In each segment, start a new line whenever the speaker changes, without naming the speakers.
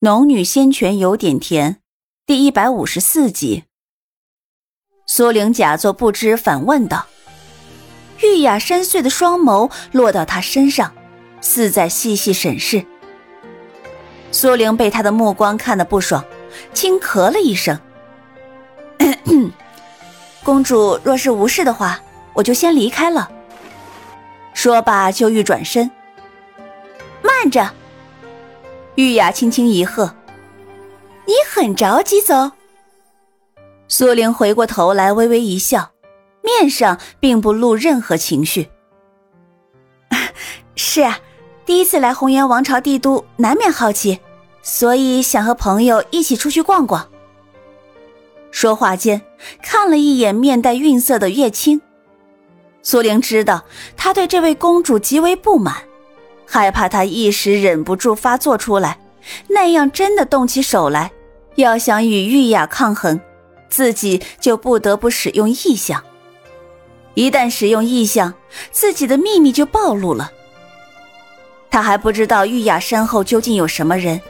农女仙泉有点甜，第一百五十四集。苏玲假作不知，反问道：“玉雅深邃的双眸落到他身上，似在细细审视。”苏玲被他的目光看得不爽，轻咳了一声：“ 公主若是无事的话，我就先离开了。”说罢就欲转身，慢着。玉雅轻轻一喝：“你很着急走？”苏玲回过头来，微微一笑，面上并不露任何情绪。“是啊，第一次来红颜王朝帝都，难免好奇，所以想和朋友一起出去逛逛。”说话间，看了一眼面带晕色的叶青，苏玲知道他对这位公主极为不满。害怕他一时忍不住发作出来，那样真的动起手来，要想与玉雅抗衡，自己就不得不使用异象。一旦使用异象，自己的秘密就暴露了。他还不知道玉雅身后究竟有什么人，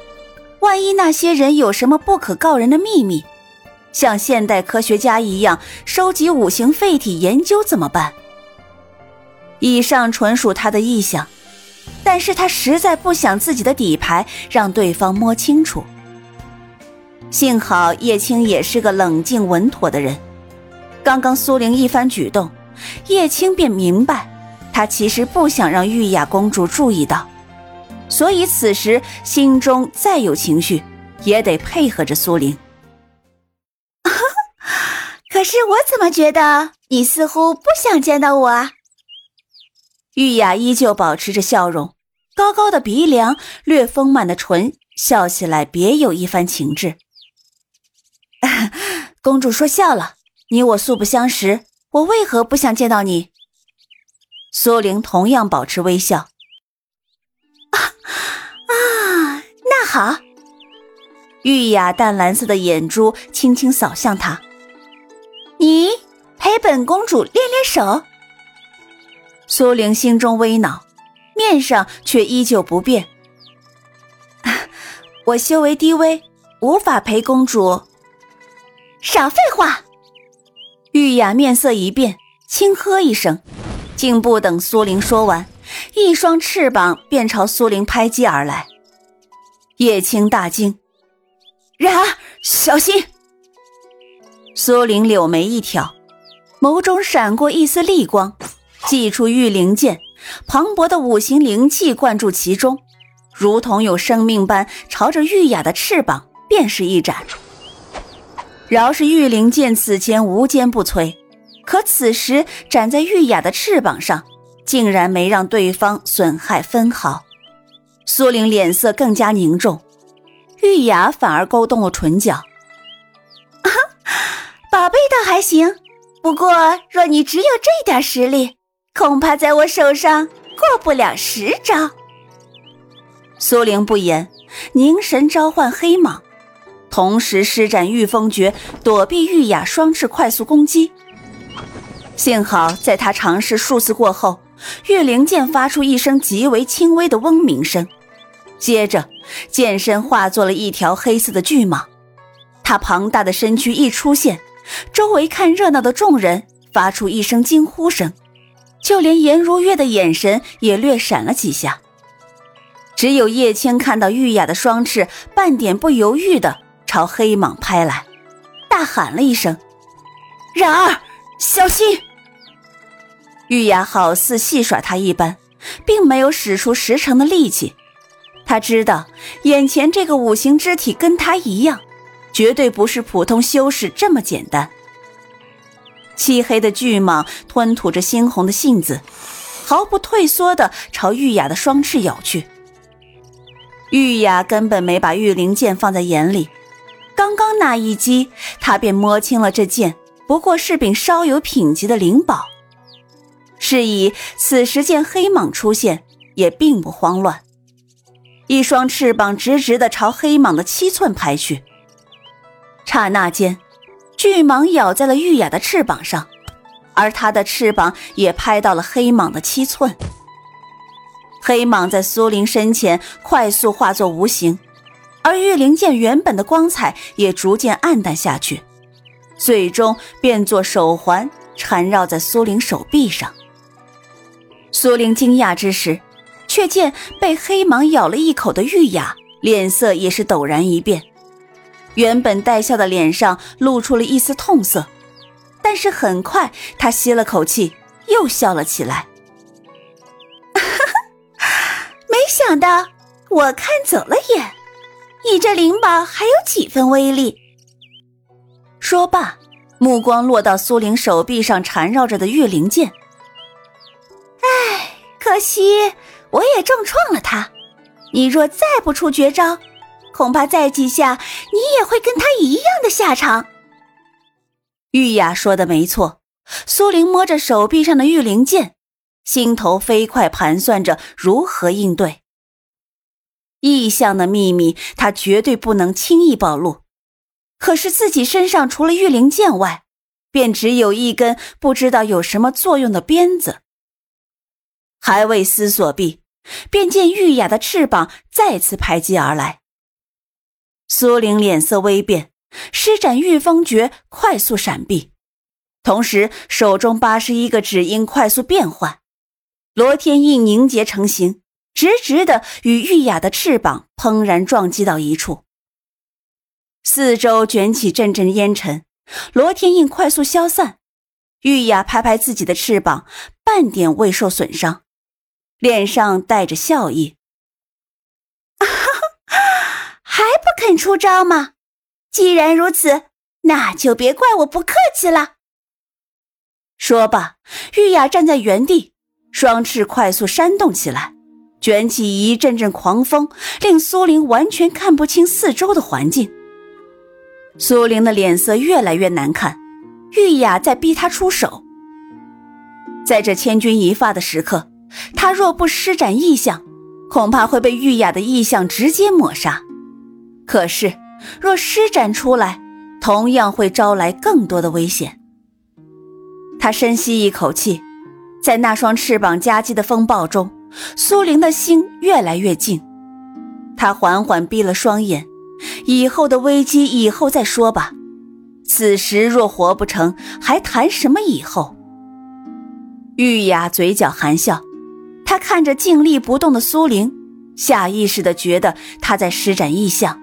万一那些人有什么不可告人的秘密，像现代科学家一样收集五行废体研究怎么办？以上纯属他的臆想。但是他实在不想自己的底牌让对方摸清楚。幸好叶青也是个冷静稳妥的人，刚刚苏玲一番举动，叶青便明白，他其实不想让玉雅公主注意到，所以此时心中再有情绪，也得配合着苏玲。
可是我怎么觉得你似乎不想见到我啊？
玉雅依旧保持着笑容。高高的鼻梁，略丰满的唇，笑起来别有一番情致。公主说笑了，你我素不相识，我为何不想见到你？苏玲同样保持微笑。
啊啊，那好。
玉雅淡蓝色的眼珠轻轻扫向他，
你陪本公主练练手。
苏玲心中微恼。面上却依旧不变。我修为低微，无法陪公主。
少废话！
玉雅面色一变，轻喝一声，竟不等苏玲说完，一双翅膀便朝苏玲拍击而来。叶青大惊：“然儿，小心！”苏玲柳眉一挑，眸中闪过一丝厉光，祭出玉灵剑。磅礴的五行灵气灌注其中，如同有生命般朝着玉雅的翅膀便是一斩。饶是玉灵剑此前无坚不摧，可此时斩在玉雅的翅膀上，竟然没让对方损害分毫。苏玲脸色更加凝重，玉雅反而勾动了唇角：“
宝贝倒还行，不过若你只有这点实力。”恐怕在我手上过不了十招。
苏玲不言，凝神召唤黑蟒，同时施展御风诀，躲避玉雅双翅快速攻击。幸好在他尝试数次过后，玉灵剑发出一声极为轻微的嗡鸣声，接着剑身化作了一条黑色的巨蟒。他庞大的身躯一出现，周围看热闹的众人发出一声惊呼声。就连颜如月的眼神也略闪了几下，只有叶青看到玉雅的双翅，半点不犹豫的朝黑蟒拍来，大喊了一声：“然儿，小心！”玉雅好似戏耍他一般，并没有使出十成的力气。他知道眼前这个五行之体跟他一样，绝对不是普通修士这么简单。漆黑的巨蟒吞吐着猩红的信子，毫不退缩的朝玉雅的双翅咬去。玉雅根本没把玉灵剑放在眼里，刚刚那一击，她便摸清了这剑不过是柄稍有品级的灵宝。是以此时见黑蟒出现，也并不慌乱，一双翅膀直直的朝黑蟒的七寸拍去。刹那间。巨蟒咬在了玉雅的翅膀上，而它的翅膀也拍到了黑蟒的七寸。黑蟒在苏林身前快速化作无形，而玉灵剑原本的光彩也逐渐暗淡下去，最终变作手环缠绕在苏玲手臂上。苏玲惊讶之时，却见被黑蟒咬了一口的玉雅脸色也是陡然一变，原本带笑的脸上露出了一丝痛色，但是很快他吸了口气，又笑了起来。
哈 哈没想到我看走了眼。你这灵宝还有几分威力？
说罢，目光落到苏玲手臂上缠绕着的玉灵剑。
唉，可惜我也重创了他。你若再不出绝招，恐怕再几下你也会跟他一样的下场。
玉雅说的没错，苏玲摸着手臂上的玉灵剑，心头飞快盘算着如何应对。异象的秘密，他绝对不能轻易暴露。可是自己身上除了玉灵剑外，便只有一根不知道有什么作用的鞭子。还未思索毕，便见玉雅的翅膀再次拍击而来。苏玲脸色微变，施展御风诀，快速闪避，同时手中八十一个指印快速变换，罗天印凝结成型。直直的与玉雅的翅膀砰然撞击到一处，四周卷起阵阵烟尘，罗天印快速消散。玉雅拍拍自己的翅膀，半点未受损伤，脸上带着笑意：“
还不肯出招吗？既然如此，那就别怪我不客气了。”
说罢，玉雅站在原地，双翅快速扇动起来。卷起一阵阵狂风，令苏玲完全看不清四周的环境。苏玲的脸色越来越难看，玉雅在逼她出手。在这千钧一发的时刻，她若不施展异象，恐怕会被玉雅的异象直接抹杀。可是，若施展出来，同样会招来更多的危险。她深吸一口气，在那双翅膀夹击的风暴中。苏玲的心越来越静，她缓缓闭了双眼。以后的危机以后再说吧。此时若活不成，还谈什么以后？玉雅嘴角含笑，她看着静立不动的苏玲，下意识的觉得她在施展异象，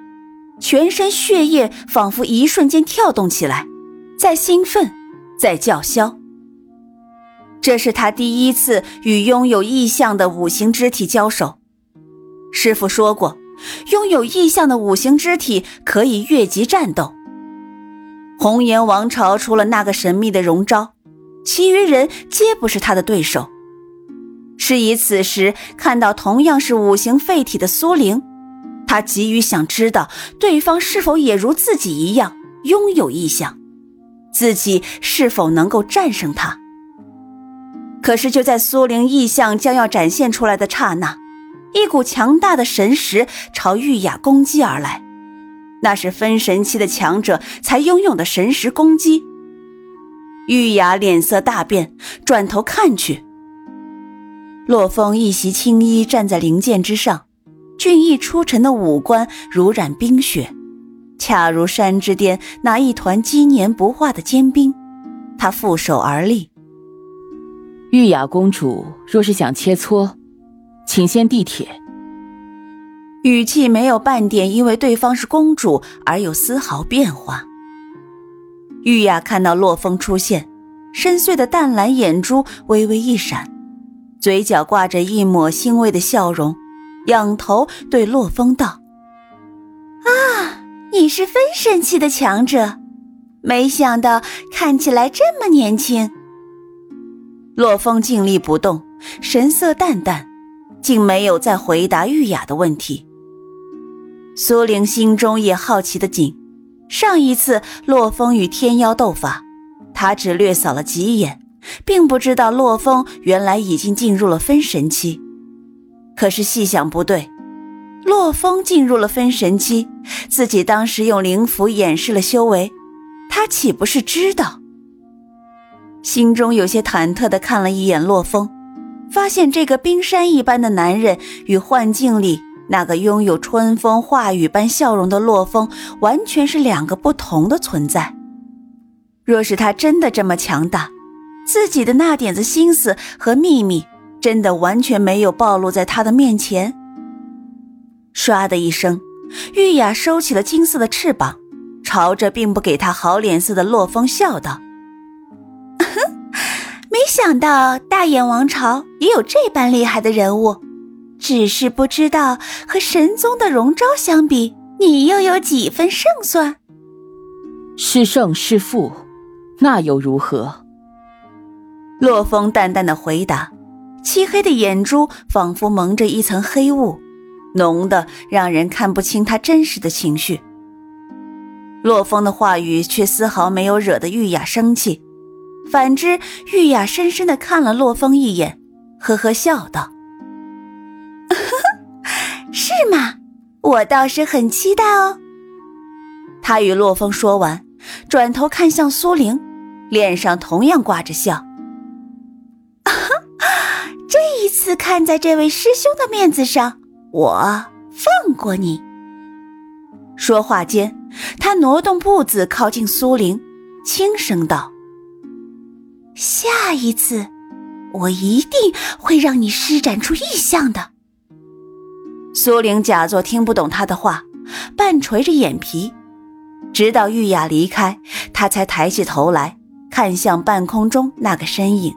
全身血液仿佛一瞬间跳动起来，在兴奋，在叫嚣。这是他第一次与拥有异象的五行肢体交手。师傅说过，拥有异象的五行肢体可以越级战斗。红颜王朝除了那个神秘的荣昭，其余人皆不是他的对手。是以此时看到同样是五行废体的苏玲，他急于想知道对方是否也如自己一样拥有异象，自己是否能够战胜他。可是，就在苏灵异象将要展现出来的刹那，一股强大的神识朝玉雅攻击而来。那是分神期的强者才拥有的神识攻击。玉雅脸色大变，转头看去，洛风一袭青衣站在灵剑之上，俊逸出尘的五官如染冰雪，恰如山之巅那一团积年不化的坚冰。他负手而立。
玉雅公主若是想切磋，请先地铁。
语气没有半点因为对方是公主而有丝毫变化。玉雅看到洛风出现，深邃的淡蓝眼珠微微一闪，嘴角挂着一抹欣慰的笑容，仰头对洛风道：“
啊，你是分神期的强者，没想到看起来这么年轻。”
洛风静立不动，神色淡淡，竟没有再回答玉雅的问题。苏玲心中也好奇的紧。上一次洛风与天妖斗法，他只略扫了几眼，并不知道洛风原来已经进入了分神期。可是细想不对，洛风进入了分神期，自己当时用灵符掩饰了修为，他岂不是知道？心中有些忐忑的看了一眼洛风，发现这个冰山一般的男人与幻境里那个拥有春风化雨般笑容的洛风，完全是两个不同的存在。若是他真的这么强大，自己的那点子心思和秘密，真的完全没有暴露在他的面前。唰的一声，玉雅收起了金色的翅膀，朝着并不给他好脸色的洛风笑道：“
没想到大眼王朝也有这般厉害的人物。”只是不知道和神宗的荣昭相比，你又有几分胜算？
是胜是负，那又如何？
洛风淡淡的回答，漆黑的眼珠仿佛蒙着一层黑雾，浓的让人看不清他真实的情绪。洛风的话语却丝毫没有惹得玉雅生气，反之，玉雅深深的看了洛风一眼，呵呵笑道。
是吗？我倒是很期待哦。
他与洛风说完，转头看向苏玲，脸上同样挂着笑。
这一次看在这位师兄的面子上，我放过你。
说话间，他挪动步子靠近苏玲，轻声道：“
下一次，我一定会让你施展出异象的。”
苏玲假作听不懂他的话，半垂着眼皮，直到玉雅离开，她才抬起头来看向半空中那个身影。